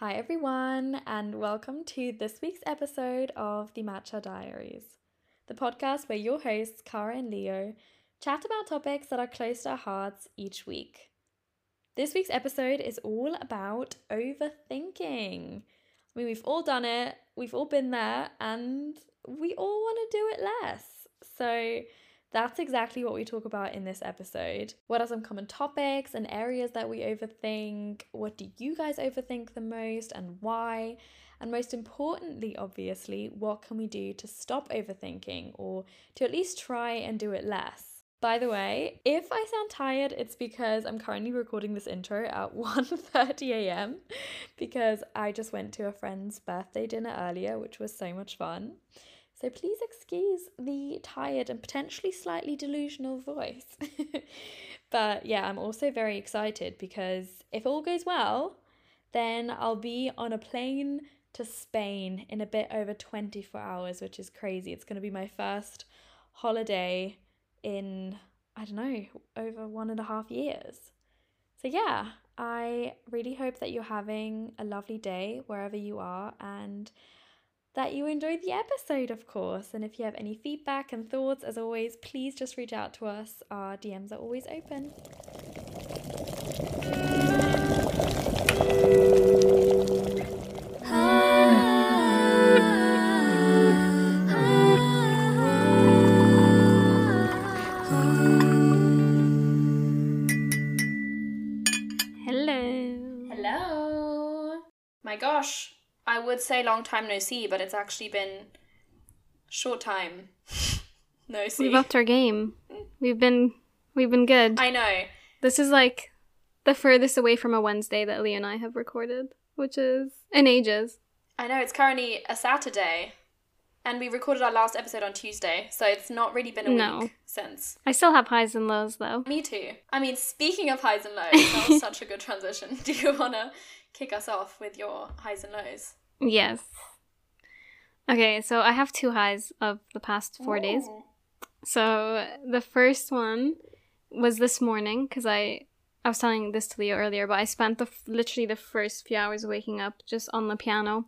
Hi, everyone, and welcome to this week's episode of the Matcha Diaries, the podcast where your hosts, Cara and Leo, chat about topics that are close to our hearts each week. This week's episode is all about overthinking. I mean, we've all done it, we've all been there, and we all want to do it less. So, that's exactly what we talk about in this episode. What are some common topics and areas that we overthink? What do you guys overthink the most and why? And most importantly, obviously, what can we do to stop overthinking or to at least try and do it less? By the way, if I sound tired, it's because I'm currently recording this intro at 1:30 a.m. because I just went to a friend's birthday dinner earlier, which was so much fun. So please excuse the tired and potentially slightly delusional voice. but yeah, I'm also very excited because if all goes well, then I'll be on a plane to Spain in a bit over 24 hours, which is crazy. It's going to be my first holiday in, I don't know, over one and a half years. So yeah, I really hope that you're having a lovely day wherever you are and that you enjoyed the episode, of course. And if you have any feedback and thoughts, as always, please just reach out to us. Our DMs are always open. Would say long time no see, but it's actually been short time no see. We've upped our game. We've been we've been good. I know. This is like the furthest away from a Wednesday that Lee and I have recorded, which is in ages. I know it's currently a Saturday, and we recorded our last episode on Tuesday, so it's not really been a No. week since. I still have highs and lows though. Me too. I mean, speaking of highs and lows, that was such a good transition. Do you want to kick us off with your highs and lows? Yes. Okay, so I have two highs of the past four days. So the first one was this morning because I I was telling this to Leo earlier, but I spent the f- literally the first few hours waking up just on the piano,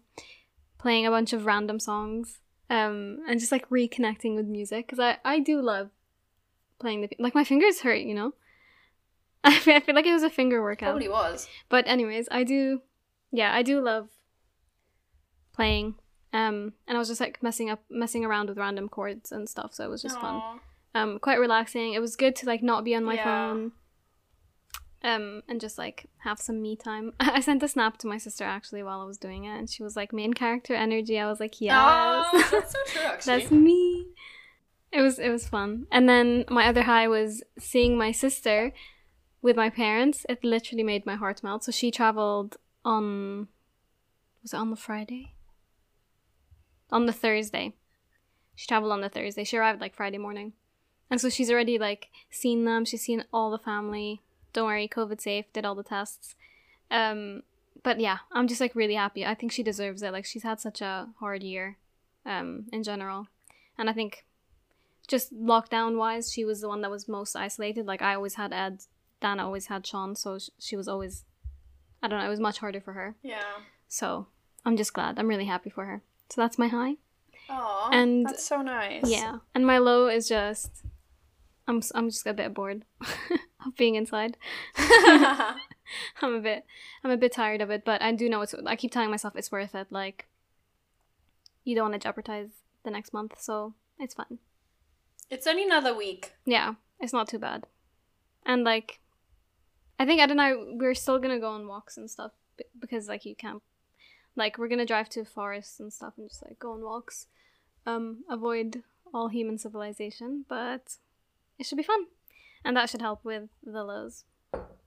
playing a bunch of random songs, um, and just like reconnecting with music because I I do love playing the like my fingers hurt, you know. I feel, I feel like it was a finger workout. Probably was. But anyways, I do yeah, I do love playing. Um and I was just like messing up messing around with random chords and stuff, so it was just fun. Um quite relaxing. It was good to like not be on my Yeah. phone. Um and just like have some me time. I sent a snap to my sister actually while I was doing it and she was like main character energy. I was like, "Yes." Aw, that's so true, actually. That's me. It was it was fun. And then my other high was seeing my sister with my parents. It literally made my heart melt. So she traveled on was it on the Friday? On the Thursday. She traveled on the Thursday. She arrived like Friday morning. And so she's already like seen them. She's seen all the family. Don't worry, COVID safe, did all the tests. Um but yeah, I'm just like really happy. I think she deserves it. Like she's had such a hard year um in general. And I think just lockdown wise, she was the one that was most isolated. Like I always had Ed, Dana always had Sean, so she was always, I don't know, it was much harder for her. Yeah. So I'm just glad. I'm really happy for her. So that's my high. Oh, And- that's so nice. Yeah, and my low is just, I'm I'm just a bit bored of being inside. I'm a bit I'm a bit tired of it, but I do know it's. I keep telling myself it's worth it. Like, you don't want to jeopardize the next month, so it's fun. it's only another week. Yeah, it's not too bad. And like, I think Ed and I we're still gonna go on walks and stuff because like you can't, like we're gonna drive to forests and stuff and just like go on walks, um, avoid all human civilization. But it should be fun, and that should help with the lows,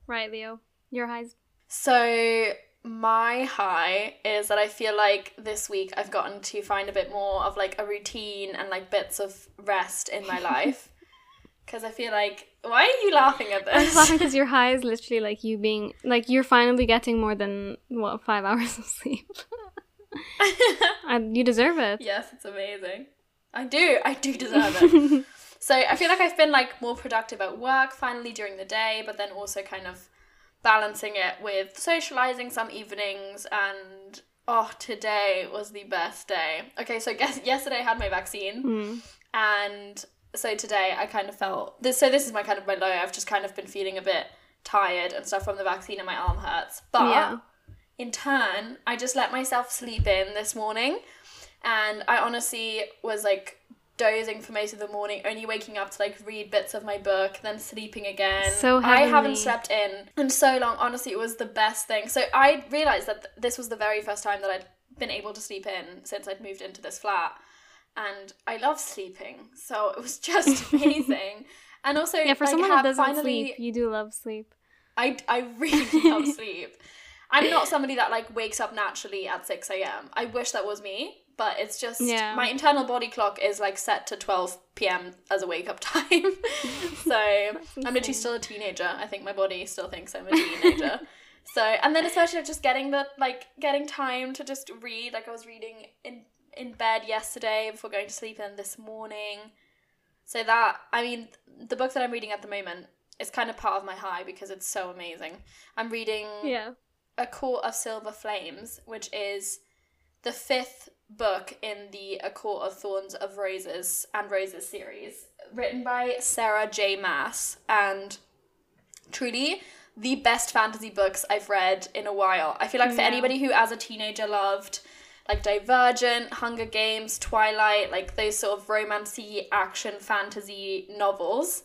right, Leo? Your highs. So my high is that I feel like this week I've gotten to find a bit more of like a routine and like bits of rest in my life. Because I feel like, why are you laughing at this? I'm just laughing because your high is literally like you being like you're finally getting more than what five hours of sleep, and you deserve it. yes, it's amazing. I do. I do deserve it. so I feel like I've been like more productive at work finally during the day, but then also kind of balancing it with socializing some evenings and oh today was the best day okay so guess yesterday i had my vaccine Mm. and so today i kind of felt this so this is my kind of my low i've just kind of been feeling a bit tired and stuff from the vaccine and my arm hurts. But Yeah. in turn i just let myself sleep in this morning. And i honestly was like dozing for most of the morning only waking up to like read bits of my book then sleeping again. So i haven't slept in in so long. Honestly it was the best thing. So i realized that th- this was the very first time that i'd been able to sleep in since i'd moved into this flat and i love sleeping so it was just amazing and also Yeah, for like, someone have doesn't finally, sleep, you do love sleep. I, I really love sleep. I'm not somebody that like wakes up naturally at 6 a.m. I wish that was me, but it's just Yeah. my internal body clock is like set to 12 p.m. as a wake up time. so I'm literally still a teenager. I think my body still thinks I'm a teenager. so and then especially just getting the like getting time to just read. Like I was reading in in bed yesterday before going to sleep and this morning. So that I mean the book that I'm reading at the moment is kind of part of my high because it's so amazing. I'm reading Yeah. A Court of Silver Flames, which is the fifth book in the A Court of Thorns of Roses and Roses series, written by Sarah J. Maas, and truly the best fantasy books I've read in a while. I feel like for Yeah. anybody who as a teenager loved like Divergent, Hunger Games, Twilight, like those sort of romancy action fantasy novels,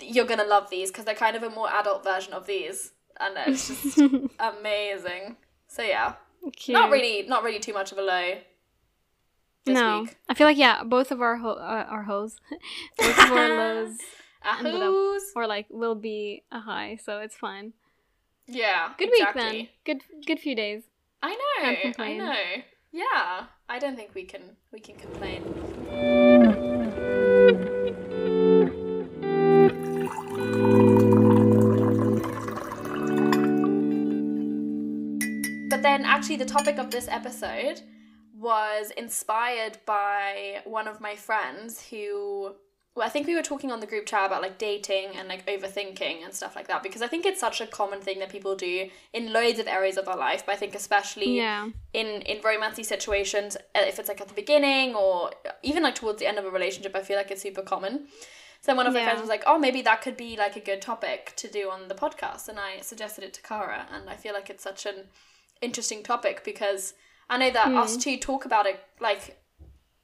you're gonna love these because they're kind of a more adult version of these, and it's just amazing. So yeah, Cute. not really, not really too much of a low. No, week. I feel like yeah, both of our ho- uh, our hoes, both of our lows, ended up- or like will be a high, so it's fine. Yeah, Good exactly. week then. Good good few days. I know, I know. Yeah, I don't think we can we can complain. But then, actually, the topic of this episode was inspired by one of my friends who. Well, I think we were talking on the group chat about like dating and like overthinking and stuff like that because I think it's such a common thing that people do in loads of areas of our life. But I think especially Yeah. in in romancy situations, uh, if it's like at the beginning or even like towards the end of a relationship, I feel like it's super common. So one of my Yeah. friends was like, "Oh, maybe that could be like a good topic to do on the podcast," and I suggested it to Cara, and I feel like it's such an interesting topic because I know that us two talk about it like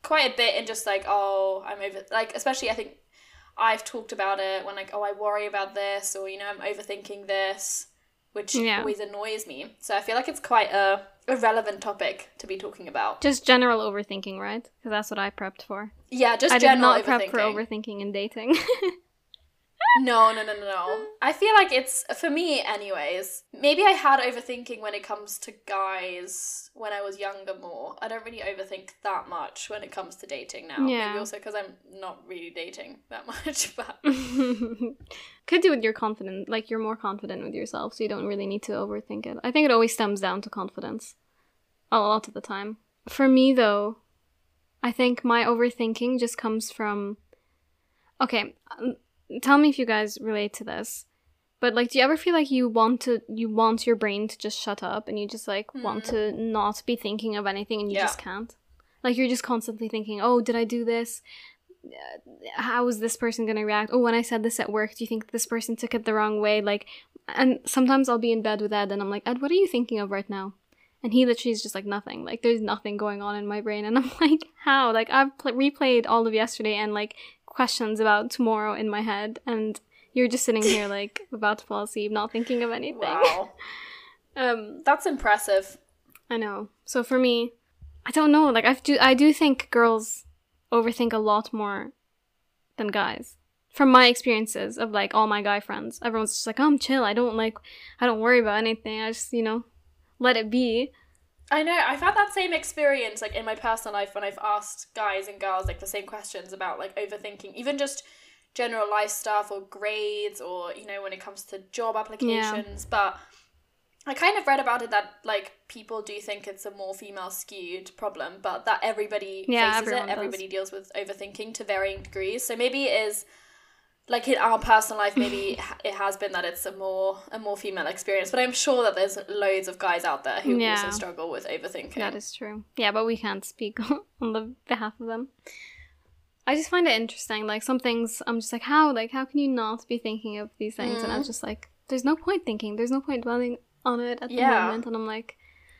quite a bit and just like, "Oh, I'm over," like especially I think I've talked about it when like, "Oh, I worry about this," or you know, I'm overthinking this, which Yeah. always annoys me. So I feel like it's quite a, a relevant topic to be talking about. Just general overthinking, right? Because that's what I prepped for. Yeah, just I did general not prep for overthinking and dating. No, no, no, no, no. I feel like it's for me, anyways. Maybe I had overthinking when it comes to guys when I was younger. More, I don't really overthink that much when it comes to dating now. Yeah. Maybe also because I'm not really dating that much. But Could do with your confidence. like you're more confident with yourself, so you don't really need to overthink it. I think it always stems down to confidence, a lot of the time. For me, though, I think my overthinking just comes from. Okay, tell me if you guys relate to this. But like, do you ever feel like you want to, you want your brain to just shut up, and you just like want to mm-hmm. not be thinking of anything, and you Yeah. just can't? Like you're just constantly thinking, "Oh, did I do this? Uh, how is this person going to react? Oh, when I said this at work, do you think this person took it the wrong way? Like, and sometimes I'll be in bed with Ed and I'm like, Ed, what are you thinking of right now? And he literally is just like nothing. Like, there's nothing going on in my brain. And I'm like, how? Like, I've pl- replayed all of yesterday and like questions about tomorrow in my head. And you're just sitting here like about to fall asleep, not thinking of anything. wow, Um, that's impressive. I know. So for me, I don't know. Like I do, I do think girls overthink a lot more than guys. From my experiences of like all my guy friends, everyone's just like, oh, "I'm chill. I don't like, I don't worry about anything. I just, you know, let it be." I know. I've had that same experience, like in my personal life, when I've asked guys and girls like the same questions about like overthinking, even just general life stuff or grades, or you know when it comes to job applications. But I kind of read about it that like people do think it's a more female skewed problem, but that everybody Yeah, faces it. does. Everybody deals with overthinking to varying degrees. So maybe it is like in our personal life maybe it has been that it's a more a more female experience but i'm sure that there's loads of guys out there who Yeah. also struggle with overthinking That is true. Yeah, but we can't speak on the behalf of them. I just find it interesting. Like some things, I'm just like, how? Like, how can you not be thinking of these things? And I'm just like, there's no point thinking. There's no point dwelling on it at the moment. And I'm like,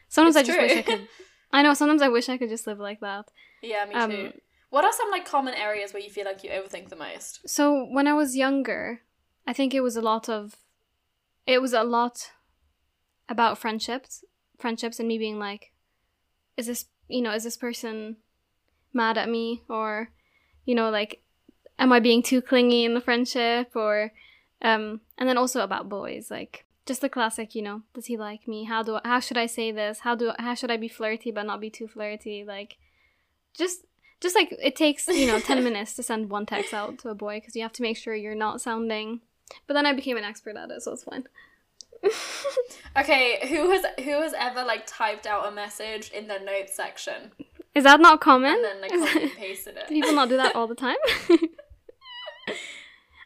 sometimes It's I just wish I could. I know. Sometimes I wish I could just live like that. yeah me Um, too what are some like common areas where you feel like you overthink the most So when I was younger, I think it was a lot of, it was a lot about friendships, friendships, and me being like, is this, you know, is this person mad at me, or, you know, like, am I being too clingy in the friendship, or, um, and then also about boys, like just the classic, you know, does he like me? How do I, how should I say this? How do how should I be flirty but not be too flirty? Like, just just like it takes you know 10 minutes to send one text out to a boy because you have to make sure you're not sounding. But then i became an expert at it so it's fine. Okay who has who has ever like typed out a message in the notes section? Is that not common? And then like Is- copy and pasted do it people not do that all the time?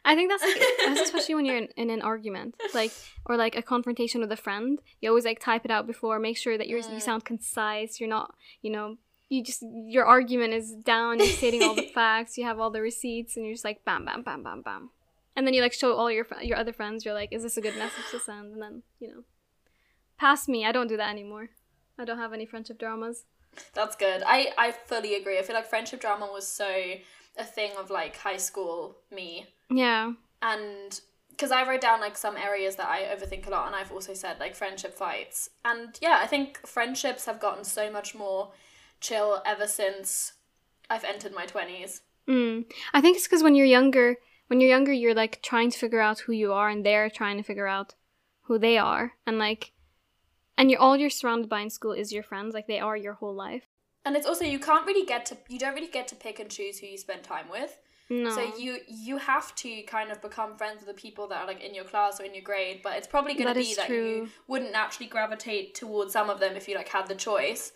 I think that's like, that's especially when you're in, in an argument like or like a confrontation with a friend you always like type it out before make sure that you're you Mm. sound concise you're not you know you just your argument is down you're stating all the facts you have all the receipts and you're just like bam bam bam bam bam. And then you like show all your your other friends you're like is this a good message to send? And then you know past me i don't do that anymore. I don't have any friendship dramas. That's good. I I fully agree. I feel like friendship drama was so a thing of like high school me, yeah. And because I wrote down like some areas that I overthink a lot, and I've also said like friendship fights, and yeah, I think friendships have gotten so much more chill ever since I've entered my twenties. Mm. I think it's because when you're younger, when you're younger, you're like trying to figure out who you are, and they're trying to figure out who they are, and like, and you're all you're surrounded by in school is your friends. Like they are your whole life. And it's also you can't really get to you don't really get to pick and choose who you spend time with. No. So you you have to kind of become friends with the people that are like in your class or in your grade, but it's probably going to be that true. you wouldn't naturally gravitate towards some of them if you like had the choice.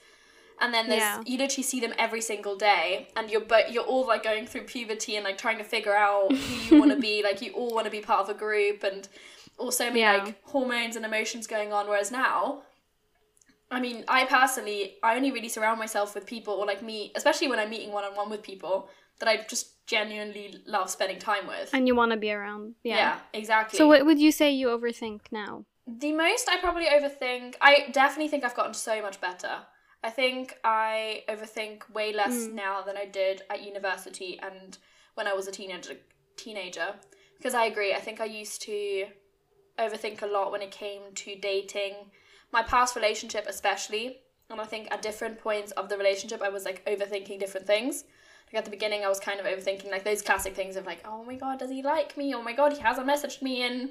And then there's Yeah. you literally see them every single day, and you're but you're all like going through puberty and like trying to figure out who you want to be. Like you all want to be part of a group, and also many Yeah. like hormones and emotions going on. Whereas now, I mean, I personally, I only really surround myself with people, or like me, especially when I'm meeting one on one with people that I just genuinely love spending time with. and you want to be around. Yeah. yeah. exactly. So what would you say you overthink now? the most I probably overthink, I definitely think I've gotten so much better. I think I overthink way less Mm. now than I did at university and when I was a teenager. Teenager, because I agree. I think I used to overthink a lot when it came to dating, my past relationship especially. And I think at different points of the relationship, I was like overthinking different things. Like at the beginning, I was kind of overthinking like those classic things of like, oh my god, does he like me? Oh my god, he hasn't messaged me in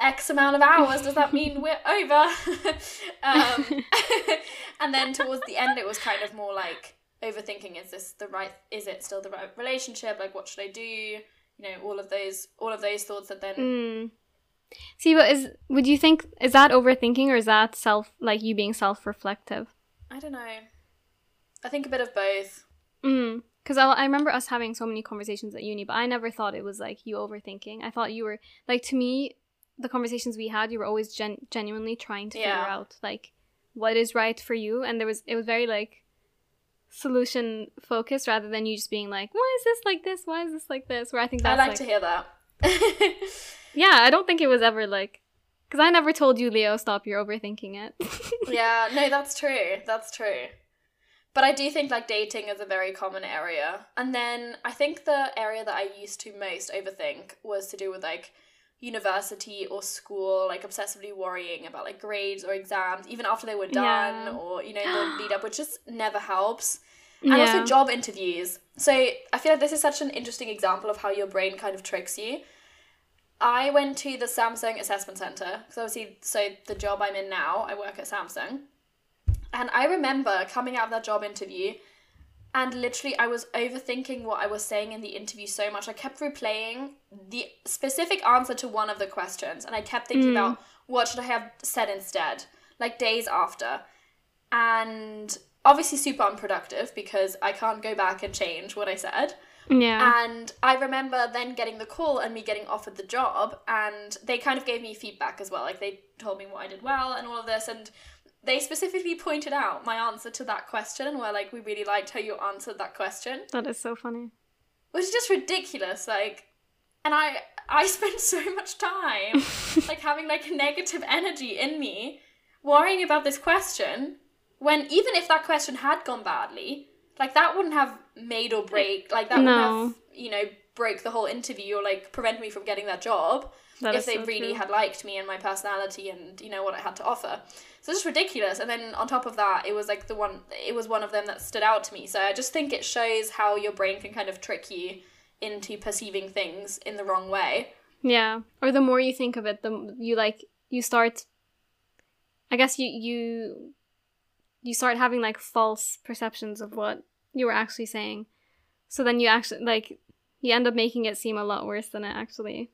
X amount of hours. Does that mean we're over? um, and then towards the end, it was kind of more like overthinking: is this the right? Is it still the right relationship? Like, what should I do? You know, all of those, all of those thoughts that then. Mm. See, but is would you think is that overthinking or is that self like you being self reflective? I don't know. I think a bit of both. Mm. Because I, I remember us having so many conversations at uni, but I never thought it was like you overthinking. I thought you were like to me, the conversations we had, you were always gen- genuinely trying to figure out like what is right for you, and there was it was very like solution focused rather than you just being like, why is this like this? Why is this like this? Where I think I that's like, like, to hear that. yeah, I don't think it was ever like. Because I never told you, Leo, stop, you're overthinking it. yeah, no, that's true. That's true. But I do think like dating is a very common area. And then I think the area that I used to most overthink was to do with like university or school, like obsessively worrying about like grades or exams, even after they were done Yeah. or, you know, the lead up, which just never helps. And yeah. also job interviews. So I feel like this is such an interesting example of how your brain kind of tricks you. I went to the Samsung Assessment Center because obviously, so the job I'm in now, I work at Samsung. And I remember coming out of that job interview and literally I was overthinking what I was saying in the interview so much. I kept replaying the specific answer to one of the questions and I kept thinking Mm. about what should I have said instead, like days after. And obviously super unproductive because I can't go back and change what I said. Yeah. And I remember then getting the call and me getting offered the job, and they kind of gave me feedback as well. Like they told me what I did well and all of this, and they specifically pointed out my answer to that question and were like, "We really liked how you answered that question," that is so funny. which is just ridiculous. Like, and I I spent so much time like having like a negative energy in me, worrying about this question. When even if that question had gone badly, like that wouldn't have made or break. Like that No. wouldn't have you know break the whole interview or like prevent me from getting that job That if they so really true. had liked me and my personality and you know what I had to offer. So it's just ridiculous. And then on top of that, it was like the one it was one of them that stood out to me. So I just think it shows how your brain can kind of trick you into perceiving things in the wrong way. Yeah. Or the more you think of it, the you like you start. I guess you you you start having like false perceptions of what you were actually saying. So then you actually like you end up making it seem a lot worse than it actually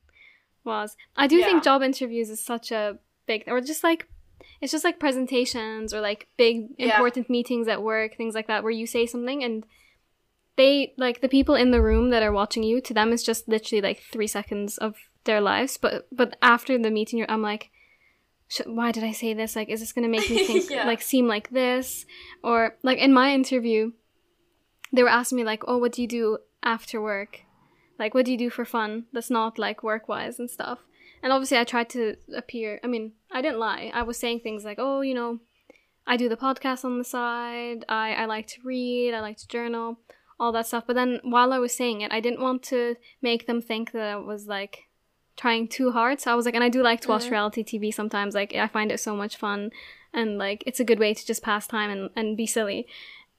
was. I do Yeah. think job interviews is such a big or just like it's just like presentations or like big Yeah. important meetings at work, things like that where you say something and they like the people in the room that are watching you to them it's just literally like 3 seconds of their lives but but after the meeting you're, I'm like why did I say this? Like, is this gonna make me think Yeah. like seem like this? Or like in my interview, they were asking me like, oh, what do you do after work? Like, what do you do for fun? That's not like work wise and stuff. And obviously, I tried to appear. I mean, I didn't lie. I was saying things like, oh, you know, I do the podcast on the side. I I like to read. I like to journal. All that stuff. But then while I was saying it, I didn't want to make them think that I was like trying too hard. So I was like, and I do like to watch reality TV sometimes. Like I find it so much fun, and like it's a good way to just pass time and and be silly.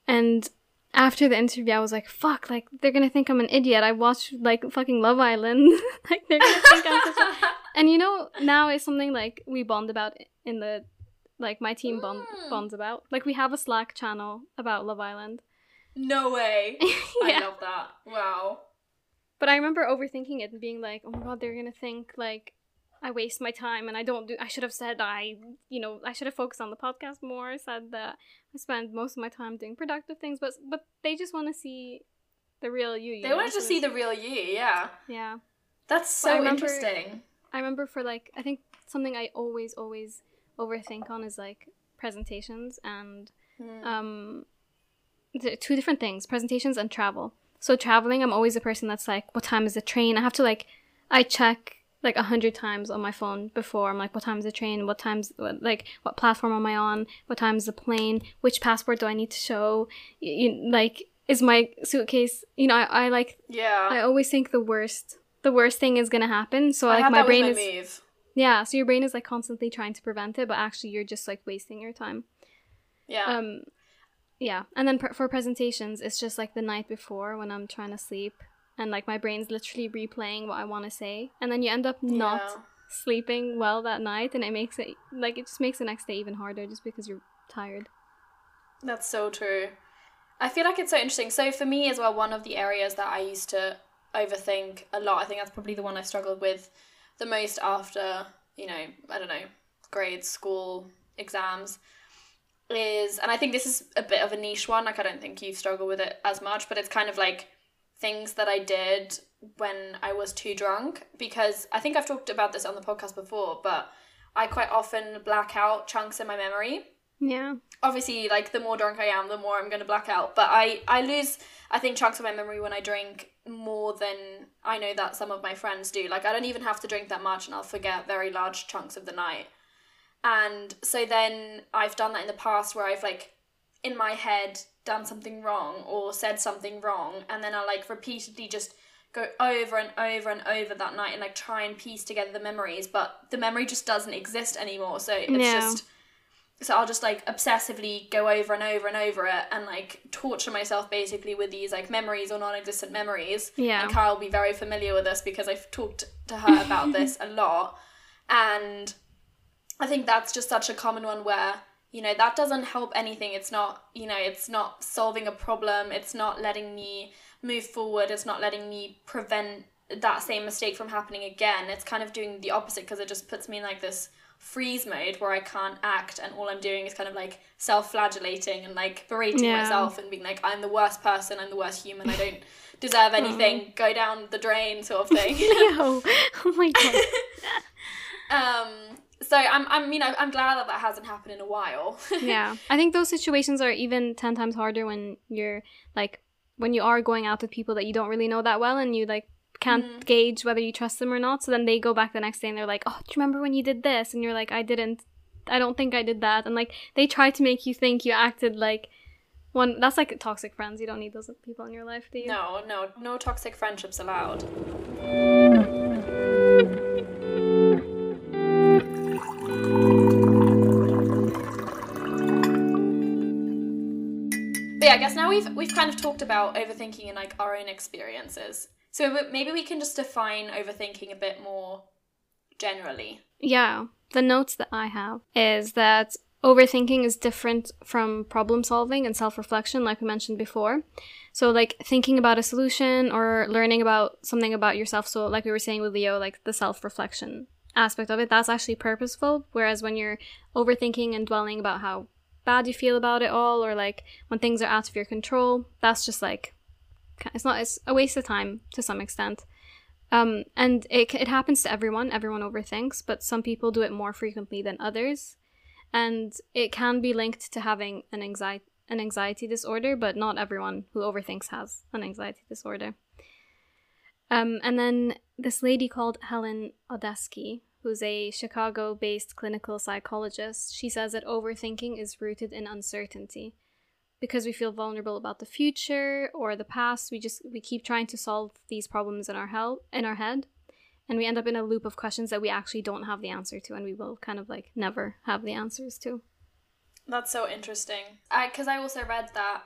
And after the interview, I was like, fuck, like they're gonna think I'm an idiot. I watched, like fucking Love Island. like they're gonna think I'm such a and you know now it's something like we bond about in the like my team bond Mm. bonds about. Like we have a Slack channel about Love Island. no way. I love that. Wow. But I remember overthinking it and being like, oh my god, they're gonna think like I waste my time and I don't do I should have said I you know, I should have focused on the podcast more, said that I spend most of my time doing productive things, but but they just wanna see the real you. you They know, wanted to so see the real you, yeah. Yeah. That's But I so remember- interesting. I remember for like I think something I always always overthink on is like presentations and Hmm. um two different things presentations and travel so traveling i'm always a person that's like what time is the train i have to like i check like a hundred times on my phone before. I'm like what time is the train? What time's what, like what platform am i on? What time is the plane? Which passport do i need to show? You, like is my suitcase you know I, I like yeah. i always think the worst the worst thing is gonna happen. So I like my brain is my move. yeah so your brain is like constantly trying to prevent it but actually you're just like wasting your time. Yeah. um yeah. And then pr- for presentations it's just like the night before when i'm trying to sleep and like my brain's literally replaying what i want to say and then you end up not Yeah. sleeping well that night and it makes it like it just makes the next day even harder just because you're tired That's so true. I feel like it's so interesting. So for me as well, one of the areas that I used to overthink a lot, I think that's probably the one I struggled with the most after, you know, I don't know, grades, school, exams, is and I think this is a bit of a niche one, like I don't think you struggle with it as much, but it's kind of like things that I did when I was too drunk because I think I've talked about this on the podcast before, but I quite often black out chunks in my memory yeah obviously like the more drunk I am, the more I'm gonna black out. But I I lose I think chunks of my memory when I drink more than I know that some of my friends do. Like I don't even have to drink that much, and I'll forget very large chunks of the night. And so then I've done that in the past where I've like in my head done something wrong or said something wrong, and then I like repeatedly just go over and over and over that night and like try and piece together the memories, but the memory just doesn't exist anymore. So it's Yeah. just so I'll just like obsessively go over and over and over it and like torture myself basically with these like memories or non-existent memories. Yeah. And Kyle will be very familiar with this because I've talked to her about this a lot. And I think that's just such a common one where, you know, that doesn't help anything. It's not, you know, it's not solving a problem. It's not letting me move forward. It's not letting me prevent that same mistake from happening again. It's kind of doing the opposite because it just puts me in like this freeze mode where I can't act and all I'm doing is kind of like self flagellating and like berating Yeah. myself and being like, I'm the worst person, I'm the worst human, I don't deserve anything, go down the drain sort of thing. Oh my god. um, so I'm, I mean, I'm glad that that hasn't happened in a while. yeah. I think those situations are even 10 times harder when you're like when you are going out with people that you don't really know that well and you like can't Mhm. gauge whether you trust them or not. So then they go back the next day and they're like, "Oh, do you remember when you did this?" And you're like, "I didn't. I don't think I did that." And like they try to make you think you acted like one. That's like toxic friends. You don't need those people in your life, do you? no, no, no toxic friendships allowed. But yeah, I mm. guess now we've we've kind of talked about overthinking and like our own experiences. So maybe we can just define overthinking a bit more generally. Yeah. The notes that I have is that overthinking is different from problem solving and self reflection, like we mentioned before. So, like thinking about a solution or learning about something about yourself. So, like we were saying with Leo, like the self reflection aspect of it, that's actually purposeful. Whereas when you're overthinking and dwelling about how bad you feel about it all, or like when things are out of your control, that's just like, it's not, it's a waste of time to some extent. Um, and it, it happens to everyone. Everyone overthinks, but some people do it more frequently than others. And it can be linked to having an anxiety an anxiety disorder, but not everyone who overthinks has an anxiety disorder. Um, and then this lady called Helen Odessky, who's a Chicago based clinical psychologist, she says that overthinking is rooted in uncertainty. Because we feel vulnerable about the future or the past, we just we keep trying to solve these problems in our hel- in our head, and we end up in a loop of questions that we actually don't have the answer to, and we will kind of like never have the answers to. That's so interesting. I because I also read that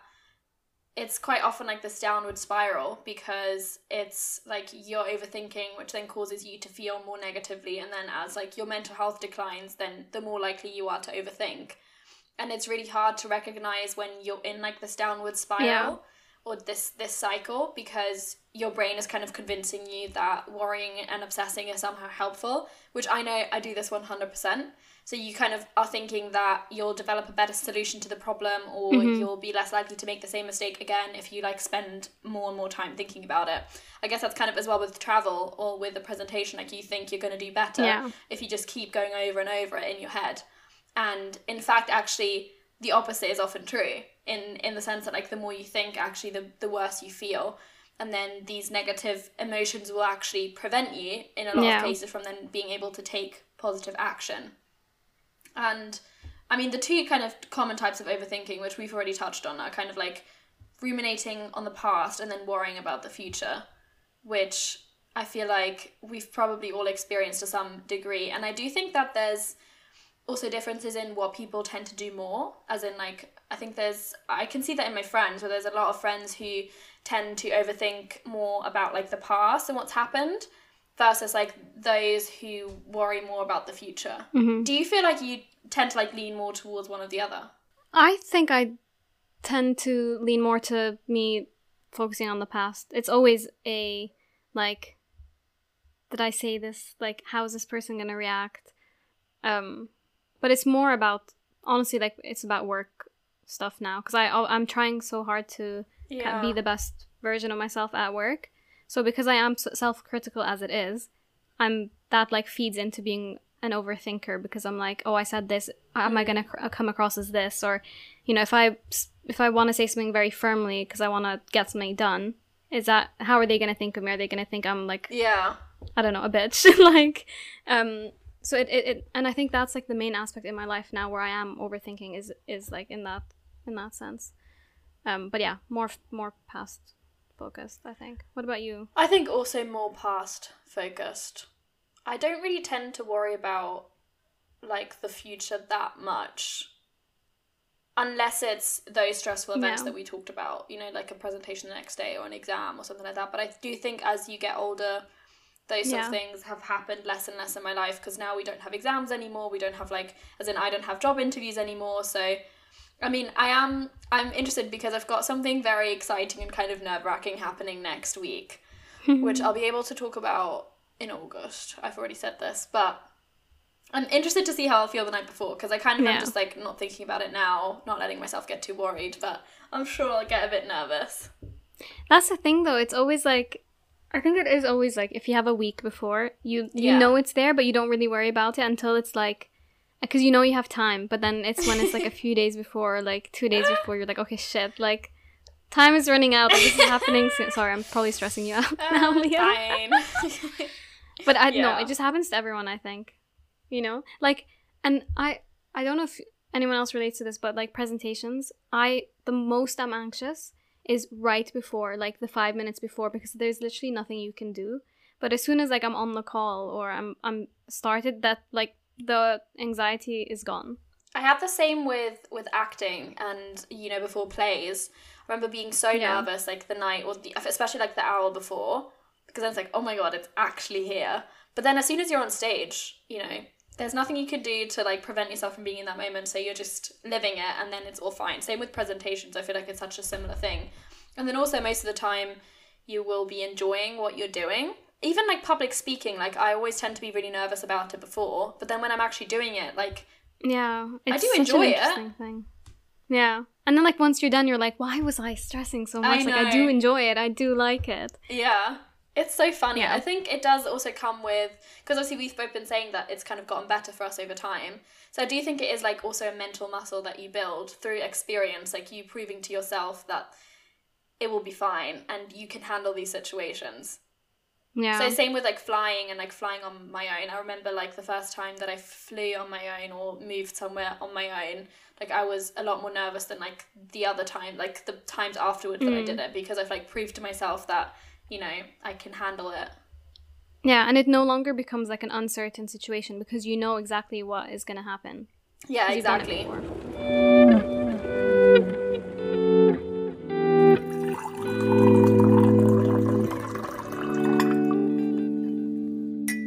it's quite often like this downward spiral because it's like you're overthinking, which then causes you to feel more negatively, and then as like your mental health declines, then the more likely you are to overthink. And it's really hard to recognize when you're in like this downward spiral Yeah. Or this this cycle because your brain is kind of convincing you that worrying and obsessing is somehow helpful, which I know I do this 100%. So you kind of are thinking that you'll develop a better solution to the problem or Mhm. you'll be less likely to make the same mistake again if you like spend more and more time thinking about it. I guess that's kind of as well with travel or with a presentation like you think you're going to do better Yeah. if you just keep going over and over it in your head. And in fact actually the opposite is often true in in the sense that like the more you think actually the the worse you feel and then these negative emotions will actually prevent you in a lot Yeah. of cases from then being able to take positive action. And I mean, the two kind of common types of overthinking, which we've already touched on, are kind of like ruminating on the past and then worrying about the future, which I feel like we've probably all experienced to some degree. And I do think that there's also differences in what people tend to do more, as in, like, I think there's, I can see that in my friends, where there's a lot of friends who tend to overthink more about like the past and what's happened versus like those who worry more about the future. hmm Do you feel like you tend to like lean more towards one or the other? I think I tend to lean more to me focusing on the past. It's always a like did I say this? Like how is this person going to react? Um but it's more about honestly like it's about work stuff now cuz I I'm trying so hard to ca- be the best version of myself at work. So because I am self-critical as it is, I'm that like feeds into being an overthinker because I'm like, oh, I said this. Am I gonna cr- come across as this? Or, you know, if I if I want to say something very firmly because I want to get something done, is that how are they gonna think of me? Are they gonna think I'm like yeah. I don't know a bitch? like, um. So it, it, it and I think that's like the main aspect in my life now where I am overthinking is is like in that in that sense. Um. But yeah, more more past focused. I think. What about you? I think also more past focused. I don't really tend to worry about like the future that much. Unless it's those stressful events Yeah. that we talked about, you know, like a presentation the next day or an exam or something like that. But I do think as you get older, those sort of things have happened less and less in my life because now we don't have exams anymore. We don't have like, as in, I don't have job interviews anymore. So, I mean, I am I'm interested because I've got something very exciting and kind of nerve wracking happening next week, which I'll be able to talk about in August. I've already said this, but I'm interested to see how I'll feel the night before because I kind of Yeah. am just like not thinking about it now, not letting myself get too worried, but I'm sure I'll get a bit nervous. That's the thing though. It's always like I think it is always like if you have a week before, you you Yeah. know it's there, but you don't really worry about it until it's like because you know you have time. But then it's when it's like a few days before, or like two days before, you're like, okay, shit, like time is running out. Like, this is happening. Soon. Sorry, I'm probably stressing you out now, Uh, Leah. fine. But I know Yeah. it just happens to everyone. I think, you know, like, and I I don't know if anyone else relates to this, but like presentations, I the most I'm anxious is right before, like the five minutes before, because there's literally nothing you can do. But as soon as like I'm on the call or I'm I'm started, that like the anxiety is gone. I have the same with with acting and you know before plays. I remember being so Yeah. nervous like the night or the especially like the hour before because then it's like oh my god it's actually here. But then as soon as you're on stage, you know, there's nothing you can do to like prevent yourself from being in that moment. So you're just living it and then it's all fine. Same with presentations. I feel like it's such a similar thing. And then also most of the time you will be enjoying what you're doing. Even like public speaking, like I always tend to be really nervous about it before, but then when I'm actually doing it, like Yeah, it's do enjoy it. thing. Yeah, and then like once you're done, you're like, why was I stressing so I much? like I do enjoy it. I do like it. Yeah. It's so funny. Yeah. I think it does also come with because obviously we've both been saying that it's kind of gotten better for us over time. So I do think it is like also a mental muscle that you build through experience, like you proving to yourself that it will be fine and you can handle these situations. Yeah. So same with like flying and like flying on my own. I remember like the first time that I flew on my own or moved somewhere on my own, like I was a lot more nervous than like the other time, like the times afterwards that I Mm. did it because I've like proved to myself that, you know, I can handle it. Yeah, and it no longer becomes like an uncertain situation because you know exactly what is going to happen. Yeah, 'cause you've done it exactly.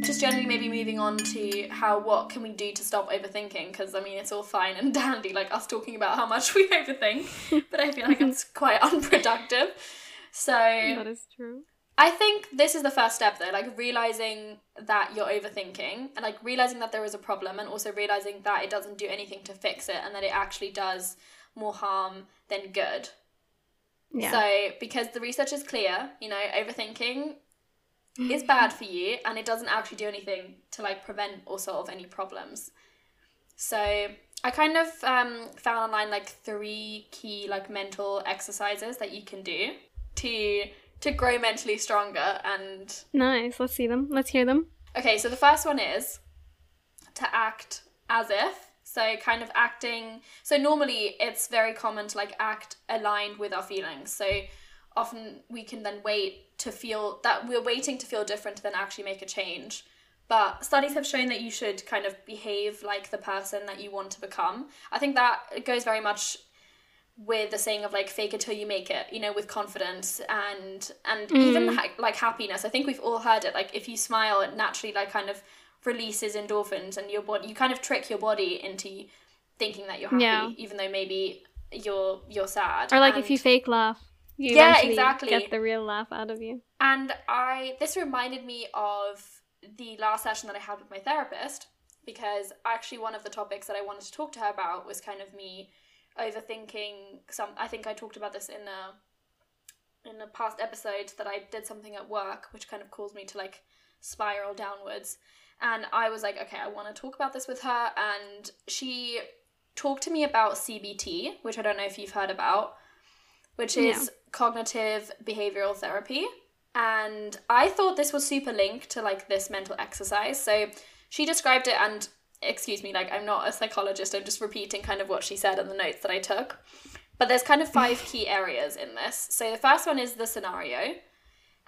Just generally maybe moving on to how what can we do to stop overthinking because I mean it's all fine and dandy like us talking about how much we overthink, but I feel like it's quite unproductive. So That is true. I think this is the first step though, like realizing that you're overthinking and like realizing that there is a problem and also realizing that it doesn't do anything to fix it and that it actually does more harm than good. Yeah. So, because the research is clear, you know, overthinking is bad for you and it doesn't actually do anything to like prevent or solve any problems. So, I kind of um, found online like three key like mental exercises that you can do to to grow mentally stronger and nice. Let's see them. Let's hear them. Okay, so the first one is to act as if. So kind of acting. So normally it's very common to like act aligned with our feelings. So often we can then wait to feel that we're waiting to feel different to then actually make a change. But studies have shown that you should kind of behave like the person that you want to become. I think that goes very much with the saying of like fake it till you make it you know with confidence and and mm. even ha- like happiness i think we've all heard it like if you smile it naturally like kind of releases endorphins and your body you kind of trick your body into thinking that you're happy Yeah. even though maybe you're you're sad Or like if you fake laugh, you Yeah, exactly. get the real laugh out of you. And I this reminded me of the last session that I had with my therapist because actually one of the topics that I wanted to talk to her about was kind of me overthinking some I think I talked about this in a in a past episode that I did something at work which kind of caused me to like spiral downwards. And I was like okay I want to talk about this with her. And she talked to me about CBT which I don't know if you've heard about which is cognitive behavioral therapy. And I thought this was super linked to like this mental exercise. So she described it, and excuse me, like I'm not a psychologist, I'm just repeating kind of what she said in the notes that I took. But there's kind of five key areas in this. So the first one is the scenario,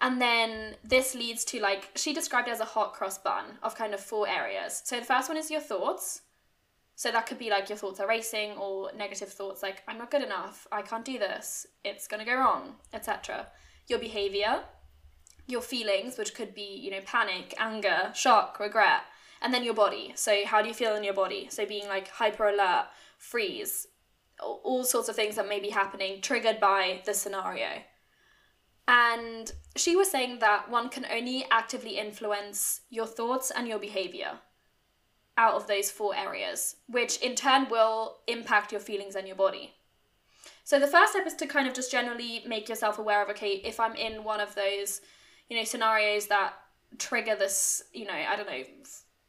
and then this leads to like she described it as a hot cross bun of kind of four areas. So the first one is your thoughts. So that could be like your thoughts are racing or negative thoughts like I'm not good enough, I can't do this, it's going to go wrong, etc. Your behavior, your feelings, which could be, you know, panic, anger, shock, regret, and then your body. So, how do you feel in your body? So, being like hyper alert, freeze, all sorts of things that may be happening triggered by the scenario. And she was saying that one can only actively influence your thoughts and your behavior. out of those four areas, which in turn will impact your feelings and your body. So the first step is to kind of just generally make yourself aware of okay, if I'm in one of those, you know, scenarios that trigger this, you know, I don't know,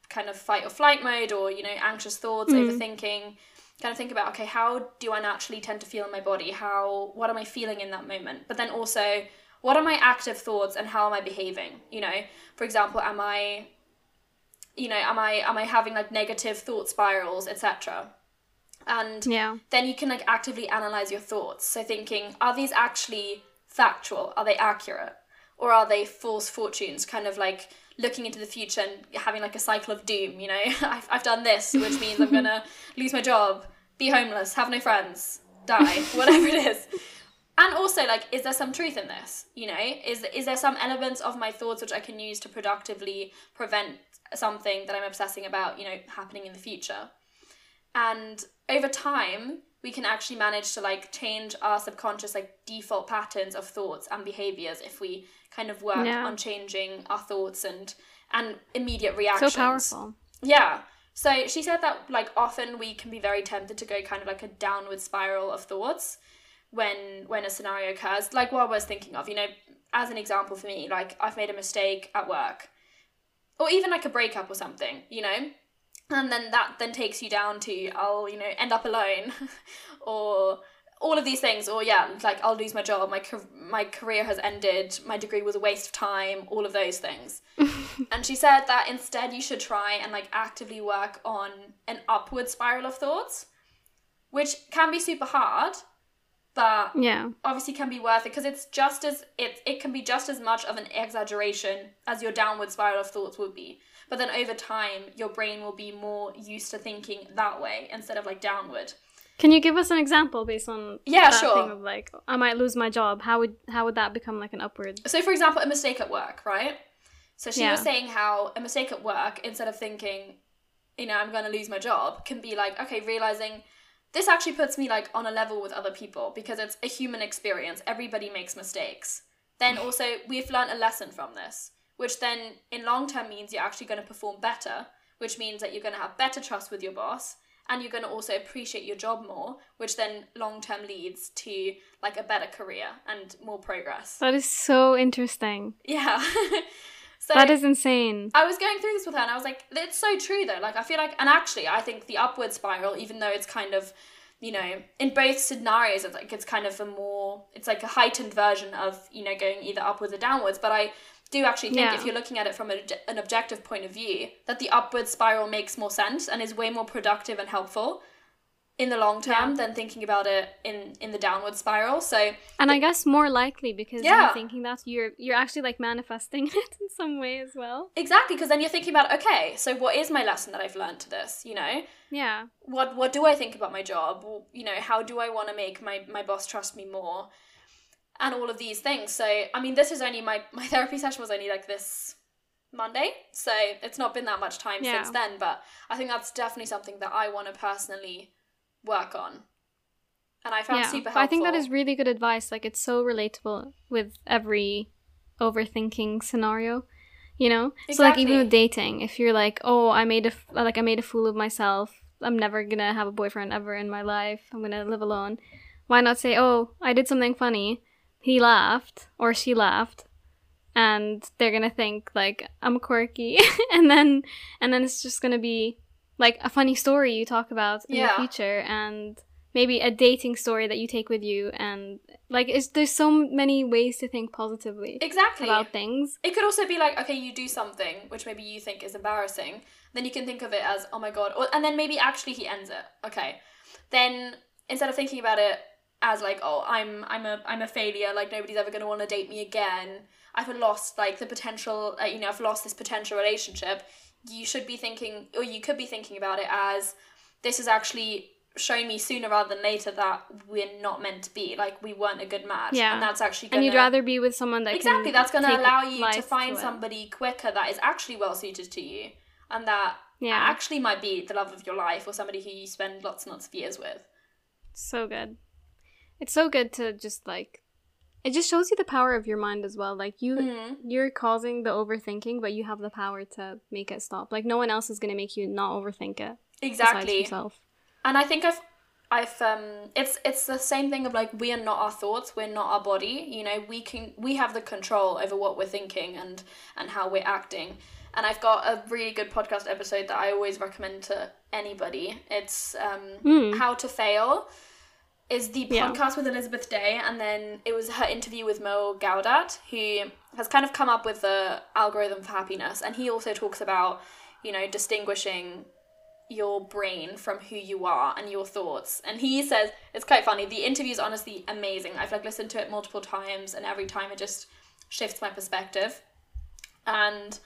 kind of fight or flight mode or, you know, anxious thoughts, mm. overthinking, kind of think about okay, how do I naturally tend to feel in my body? How what am I feeling in that moment? But then also what are my active thoughts and how am I behaving? You know, for example, am I you know, am I am I having like negative thought spirals, etc and yeah. then you can like actively analyze your thoughts so thinking are these actually factual are they accurate or are they false fortunes kind of like looking into the future and having like a cycle of doom you know? I've, I've done this which means i'm gonna lose my job be homeless have no friends die whatever it is. And also like is there some truth in this you know? Is is there some elements of my thoughts which i can use to productively prevent something that i'm obsessing about you know happening in the future? And over time we can actually manage to like change our subconscious like default patterns of thoughts and behaviors if we kind of work yeah. on changing our thoughts and and immediate reactions. so powerful. Yeah. So she said that like often we can be very tempted to go kind of like a downward spiral of thoughts when when a scenario occurs. Like what i was thinking of you know as an example for me like i've made a mistake at work or even like a breakup or something you know? And then that then takes you down to I'll you know end up alone or all of these things or yeah like I'll lose my job my my career has ended my degree was a waste of time all of those things. And she said that instead you should try and like actively work on an upward spiral of thoughts which can be super hard but yeah. obviously can be worth it because it's just as it, it can be just as much of an exaggeration as your downward spiral of thoughts would be. But then over time, your brain will be more used to thinking that way instead of like downward. Can you give us an example based on yeah, sure. thing of like I might lose my job? How would how would that become like an upward? So, for example, a mistake at work, right? So she yeah. was saying how a mistake at work, instead of thinking, you know, I'm going to lose my job, can be like, okay, realizing this actually puts me like on a level with other people because it's a human experience. Everybody makes mistakes. Then also, we've learned a lesson from this which then in long term means you're actually going to perform better, which means that you're going to have better trust with your boss and you're going to also appreciate your job more, which then long term leads to like a better career and more progress. That is so interesting. Yeah. so that is insane. I was going through this with her and I was like, it's so true though. Like, I feel like, and actually, I think the upward spiral, even though it's kind of, you know, in both scenarios, it's like it's kind of a more, it's like a heightened version of, you know, going either upwards or downwards. But I do actually think yeah. if you're looking at it from a, an objective point of view that the upward spiral makes more sense and is way more productive and helpful in the long term yeah. than thinking about it in in the downward spiral so and i guess more likely because yeah. you're thinking that you're you're actually like manifesting it in some way as well exactly because then you're thinking about okay so what is my lesson that i've learned to this you know yeah what what do i think about my job you know how do i want to make my my boss trust me more and all of these things. So, I mean, this is only my my therapy session was only like this Monday, so it's not been that much time yeah. since then. But I think that's definitely something that I want to personally work on, and I found yeah, super helpful. I think that is really good advice. Like, it's so relatable with every overthinking scenario. You know, exactly. so like even with dating, if you're like, oh, I made a like I made a fool of myself. I'm never gonna have a boyfriend ever in my life. I'm gonna live alone. Why not say, oh, I did something funny he laughed or she laughed and they're gonna think like i'm quirky. And then and then it's just gonna be like a funny story you talk about in yeah. the future and maybe a dating story that you take with you and like there's so many ways to think positively exactly. about things. It could also be like okay you do something which maybe you think is embarrassing then you can think of it as oh my god or, and then maybe actually he ends it. Okay. Then instead of thinking about it as like oh i'm i'm a i'm a failure like nobody's ever going to want to date me again. I've lost like the potential uh, you know i've lost this potential relationship. You should be thinking or you could be thinking about it as this is actually showing me sooner rather than later that we're not meant to be like we weren't a good match. Yeah. and that's actually gonna, and you'd rather be with someone that exactly that's going to allow you to find to somebody quicker that is actually well suited to you and that yeah. actually might be the love of your life or somebody who you spend lots and lots of years with. So good it's so good to just like it just shows you the power of your mind as well. Like you Mm. you're causing the overthinking, but you have the power to make it stop. Like no one else is gonna make you not overthink it. Exactly. yourself. And I think I've I've um it's it's the same thing of like we are not our thoughts, we're not our body. You know, we can we have the control over what we're thinking and and how we're acting. And I've got a really good podcast episode that I always recommend to anybody. It's um Mm. How to Fail is the Yeah. podcast with Elizabeth Day and then it was her interview with Mo Gawdat who has kind of come up with the algorithm for happiness and he also talks about, you know, distinguishing your brain from who you are and your thoughts. And he says it's quite funny. The interview is honestly amazing. I've like listened to it multiple times, and every time it just shifts my perspective. And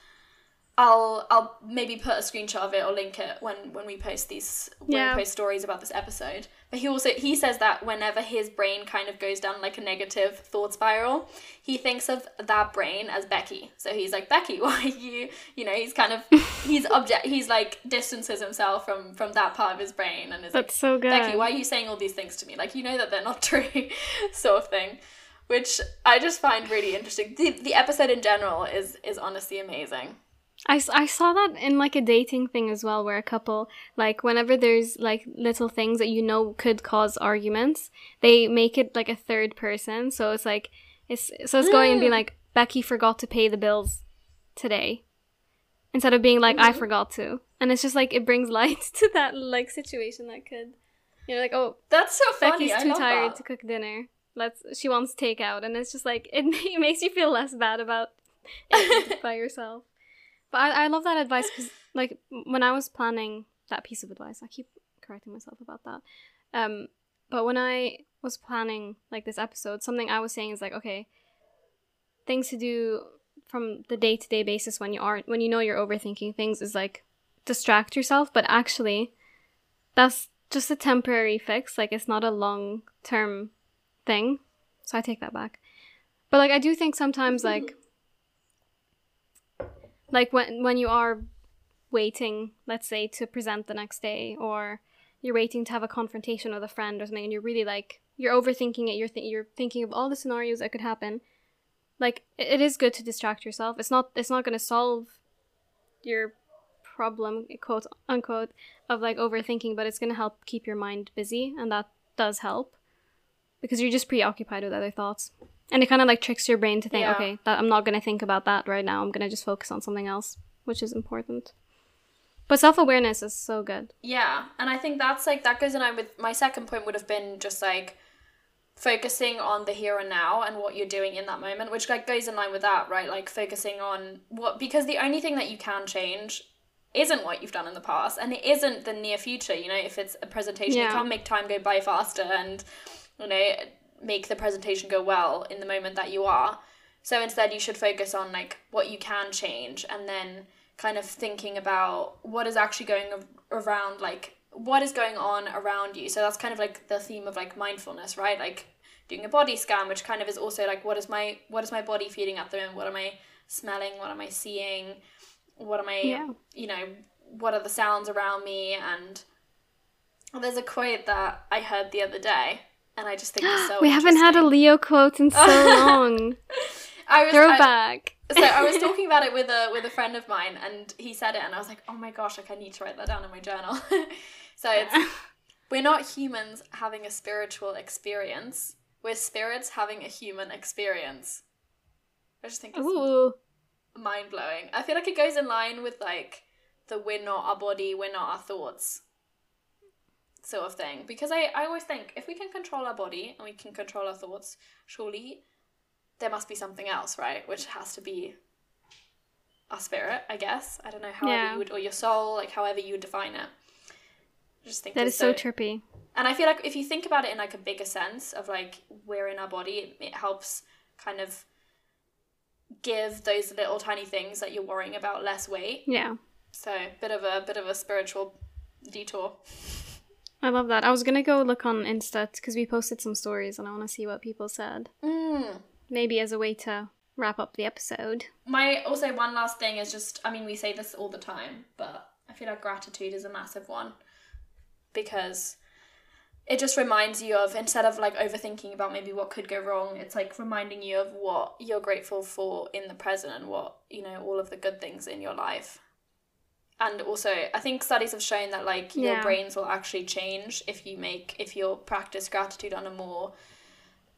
I'll I'll maybe put a screenshot of it or link it when when we post these when Yeah. we post stories about this episode. But he also he says that whenever his brain kind of goes down like a negative thought spiral, he thinks of that brain as Becky. So he's like Becky, why are you you know he's kind of he's object he's like distances himself from from that part of his brain and is like so good. Becky, why are you saying all these things to me? Like you know that they're not true, sort of thing. Which I just find really interesting. The, the episode in general is is honestly amazing. I, I saw that in like a dating thing as well where a couple like whenever there's like little things that you know could cause arguments they make it like a third person so it's like it's so it's going and being Mm. like becky forgot to pay the bills today instead of being like i Mhm. forgot to and it's just like it brings light to that like situation that could you know like oh That's so funny. becky's too tired that. to cook dinner let's she wants takeout and it's just like it, it makes you feel less bad about it by yourself but I, I love that advice because, like, when I was planning that piece of advice, I keep correcting myself about that. Um, but when I was planning like this episode, something I was saying is like, okay, things to do from the day to day basis when you aren't when you know you're overthinking things is like distract yourself, but actually, that's just a temporary fix. Like, it's not a long term thing. So I take that back. But like, I do think sometimes like like when when you are waiting let's say to present the next day or you're waiting to have a confrontation with a friend or something and you're really like you're overthinking it you're th- you're thinking of all the scenarios that could happen like it, it is good to distract yourself. It's not it's not going to solve your problem quote unquote of like overthinking but it's going to help keep your mind busy and that does help because you're just preoccupied with other thoughts and it kind of like tricks your brain to think Yeah. okay that i'm not going to think about that right now. I'm going to just focus on something else which is important. But self-awareness is so good. Yeah, and I think that's like that goes in line with my second point would have been just like focusing on the here and now and what you're doing in that moment, which like goes in line with that, right? Like focusing on what because the only thing that you can change isn't what you've done in the past and it isn't the near future, you know, if it's a presentation you can't make time go by faster and you know make the presentation go well in the moment that you are. So instead you should focus on like what you can change and then kind of thinking about what is actually going around like what is going on around you. So that's kind of like the theme of like mindfulness right? Like doing a body scan which kind of is also like what is my what is my body feeling at the moment? What am i smelling? What am i seeing? What am i Yeah. you know what are the sounds around me? And there's a quote that i heard the other day and i just think it's so we haven't had a leo quote in so long. I was, I- throwback so I was talking about it with a with a friend of mine, and he said it, and I was like, "Oh my gosh, like I need to write that down in my journal." so it's we're not humans having a spiritual experience; we're spirits having a human experience. I just think it's mind blowing. I feel like it goes in line with like the "we're not our body, we're not our thoughts" sort of thing. Because I I always think if we can control our body and we can control our thoughts, surely there must be something else, right? Which has to be our spirit, I guess. I don't know however Yeah. you would, or your soul, like however you would define it. I just think that is is so trippy and I feel like if you think about it in like a bigger sense of like we're in our body, it, it helps kind of give those little tiny things that you're worrying about less weight. yeah So bit of a bit of a spiritual detour. I love that. I was gonna go look on insta because we posted some stories and i want to see what people said. Mm. maybe as a way to wrap up the episode. My also one last thing is just I mean we say this all the time, but I feel like gratitude is a massive one because it just reminds you of instead of like overthinking about maybe what could go wrong it's like reminding you of what you're grateful for in the present and what you know all of the good things in your life and also i think studies have shown that like your brains will actually change if you make if you practice gratitude on a more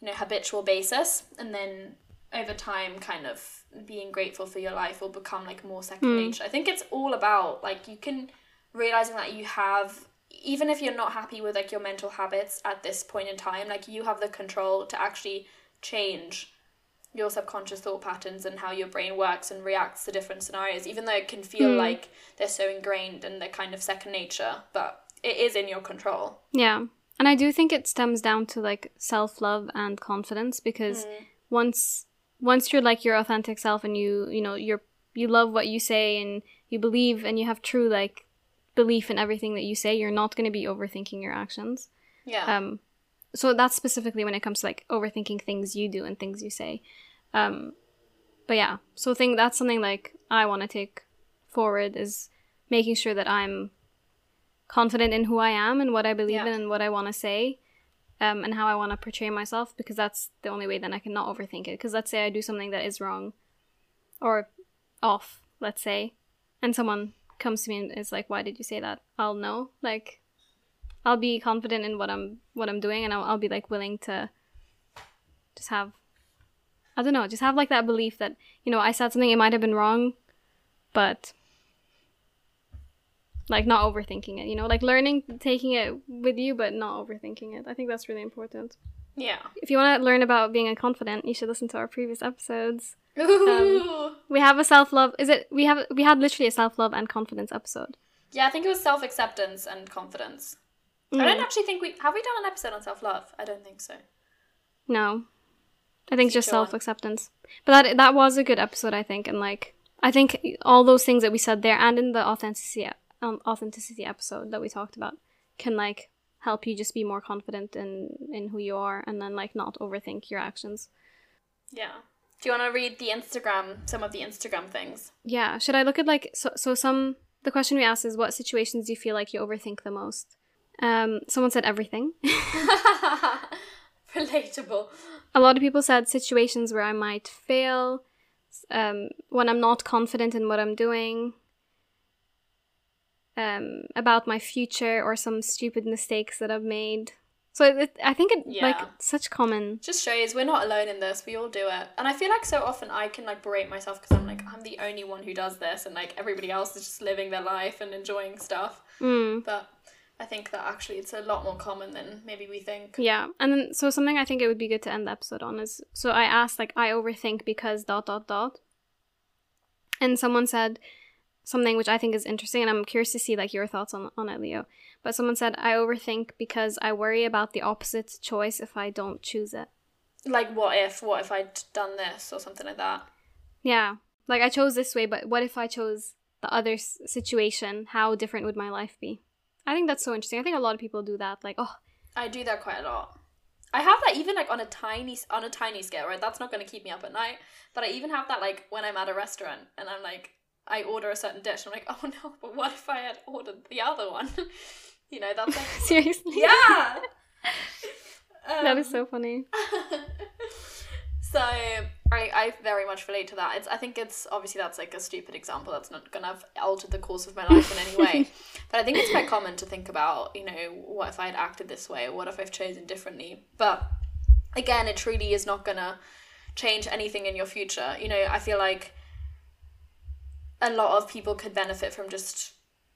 you know habitual basis. And then over time kind of being grateful for your life will become like more second Mm. nature. I think it's all about like you can realizing that you have even if you're not happy with like your mental habits at this point in time like you have the control to actually change your subconscious thought patterns and how your brain works and reacts to different scenarios even though it can feel Mm. like they're so ingrained and they're kind of second nature but it is in your control Yeah. And I do think it stems down to like self love and confidence because Mm. once once you're like your authentic self and you you know you're you love what you say and you believe and you have true like belief in everything that you say, you're not going to be overthinking your actions. yeah Um, so that's specifically when it comes to like overthinking things you do and things you say. Um, but yeah, so think that's something like I want to take forward is making sure that I'm confident in who I am and what I believe Yeah. in and what I want to say. Um, and how I want to portray myself because that's the only way then I can not overthink it. Because let's say I do something that is wrong or off, let's say, and someone comes to me and is like, "Why did you say that?" I'll know, like, I'll be confident in what I'm what I'm doing, and I'll, I'll be like willing to just have, I don't know, just have like that belief that you know I said something, it might have been wrong, but like not overthinking it, you know, like learning taking it with you, but not overthinking it. I think that's really important. yeah If you want to learn about being a confident, you should listen to our previous episodes. Ooh. Um, we have a self love. Is it? We have we had literally a self love and confidence episode. yeah i think it was self-acceptance and confidence i Mm. don't actually think we have we done an episode on self-love i don't think so No, I think just Future self acceptance. But that that was a good episode, I think, and like I think all those things that we said there and in the authenticity um, authenticity episode that we talked about can like help you just be more confident in in who you are and then like not overthink your actions. yeah do you want to read the instagram some of the instagram things Yeah, should I look at like so so some the question we asked is what situations do you feel like you overthink the most? Um, someone said everything. relatable a lot of people said situations where I might fail, um, when I'm not confident in what I'm doing, um, about my future or some stupid mistakes that I've made. So it, I think it like such common. just shows we're not alone in this we all do it and i feel like so often i can like berate myself because i'm like i'm the only one who does this and like everybody else is just living their life and enjoying stuff Mm, but i think that actually it's a lot more common than maybe we think yeah, and then so something I think it would be good to end the episode on is so I asked like I overthink because dot dot dot, and someone said something which I think is interesting, and I'm curious to see like your thoughts on on it, Leo. But someone said I overthink because I worry about the opposite choice if I don't choose it. like what if what if i'd done this or something like that Yeah, like I chose this way, but what if I chose the other s- situation? How different would my life be? I think that's so interesting. I think a lot of people do that. Like, oh, i do that quite a lot i have that even like on a tiny on a tiny scale right that's not going to keep me up at night but i even have that like when i'm at a restaurant and i'm like i order a certain dish and i'm like oh no but what if i had ordered the other one you know that's like seriously? yeah that is Um, so funny. So I, I very much relate to that. It's I think it's obviously that's like a stupid example that's not gonna have altered the course of my life in any way. but I think it's quite common to think about, you know, what if I had acted this way or what if I've chosen differently. But again, it truly is not gonna change anything in your future. You know, I feel like a lot of people could benefit from just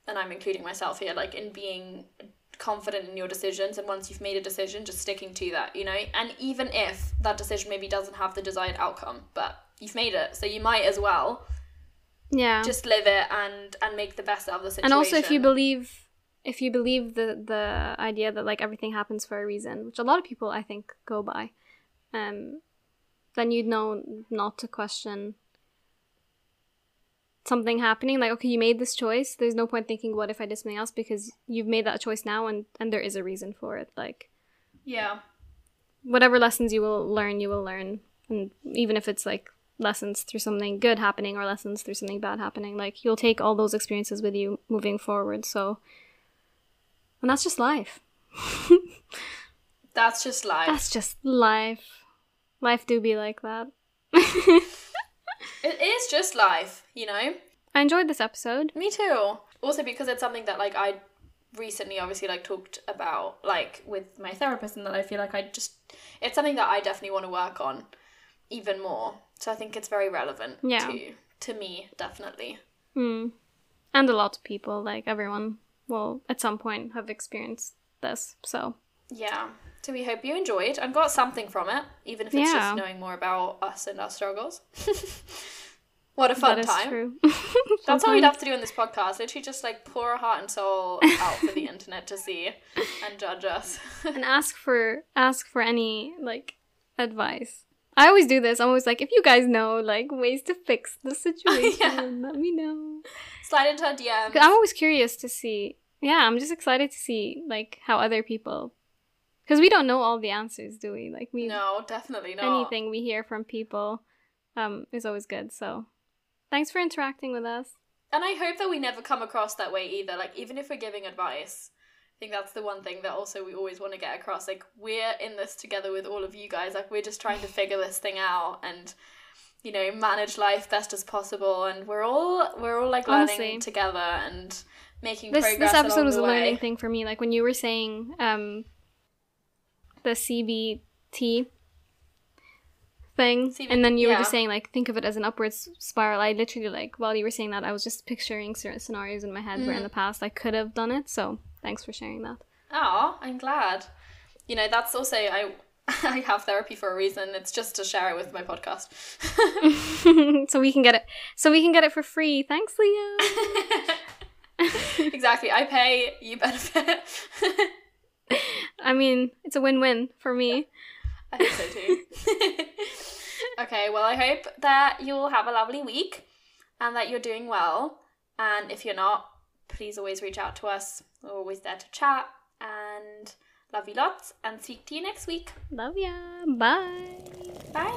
and I'm including myself here, like in being confident in your decisions and once you've made a decision just sticking to that you know and even if that decision maybe doesn't have the desired outcome but you've made it so you might as well Yeah. just live it and and make the best out of the situation and also if you believe if you believe the the idea that like everything happens for a reason which a lot of people i think go by um then you'd know not to question something happening like okay you made this choice there's no point thinking what if i did something else because you've made that choice now and and there is a reason for it like yeah whatever lessons you will learn you will learn and even if it's like lessons through something good happening or lessons through something bad happening like you'll take all those experiences with you moving forward so and that's just life That's just life. That's just life. Life do be like that. It is just life, you know? I enjoyed this episode. Me too. Also because it's something that like I recently obviously like talked about like with my therapist and that I feel like I just it's something that I definitely want to work on even more. So I think it's very relevant Yeah. to to me, definitely. Hmm. And a lot of people, like everyone, will at some point have experienced this. So Yeah. So we hope you enjoyed and got something from it, even if it's Yeah. just knowing more about us and our struggles. what a fun that time. true. That's all we'd have to do in this podcast. Literally just like pour our heart and soul out for the internet to see and judge us. and ask for ask for any like advice. I always do this. I'm always like, if you guys know like ways to fix the situation, Yeah. let me know. Slide into our. 'Cause I'm always curious to see. Yeah, I'm just excited to see like how other people, because we don't know all the answers, do we? Like we No, definitely not. anything we hear from people, um, is always good. So, thanks for interacting with us. And I hope that we never come across that way either. Like, even if we're giving advice, I think that's the one thing that also we always want to get across. Like, we're in this together with all of you guys. Like, we're just trying to figure this thing out and, you know, manage life best as possible. And we're all we're all like learning Honestly. together and making This progress. this episode was a learning thing for me. Like when you were saying um, the CBT thing, CB and then you were just saying like think of it as an upwards spiral. I literally like while you were saying that, I was just picturing certain scenarios in my head where in Mm. the past I could have done it. So thanks for sharing that. Oh, I'm glad. You know, that's also I I have therapy for a reason. It's just to share it with my podcast. so we can get it. So we can get it for free. Thanks, Leo. exactly. I pay, you benefit. I mean, it's a win-win for me. I think so too. okay, well, I hope that you'll have a lovely week and that you're doing well. And if you're not, please always reach out to us. We're always there to chat. And love you lots and speak to you next week. Love ya. Bye. Bye.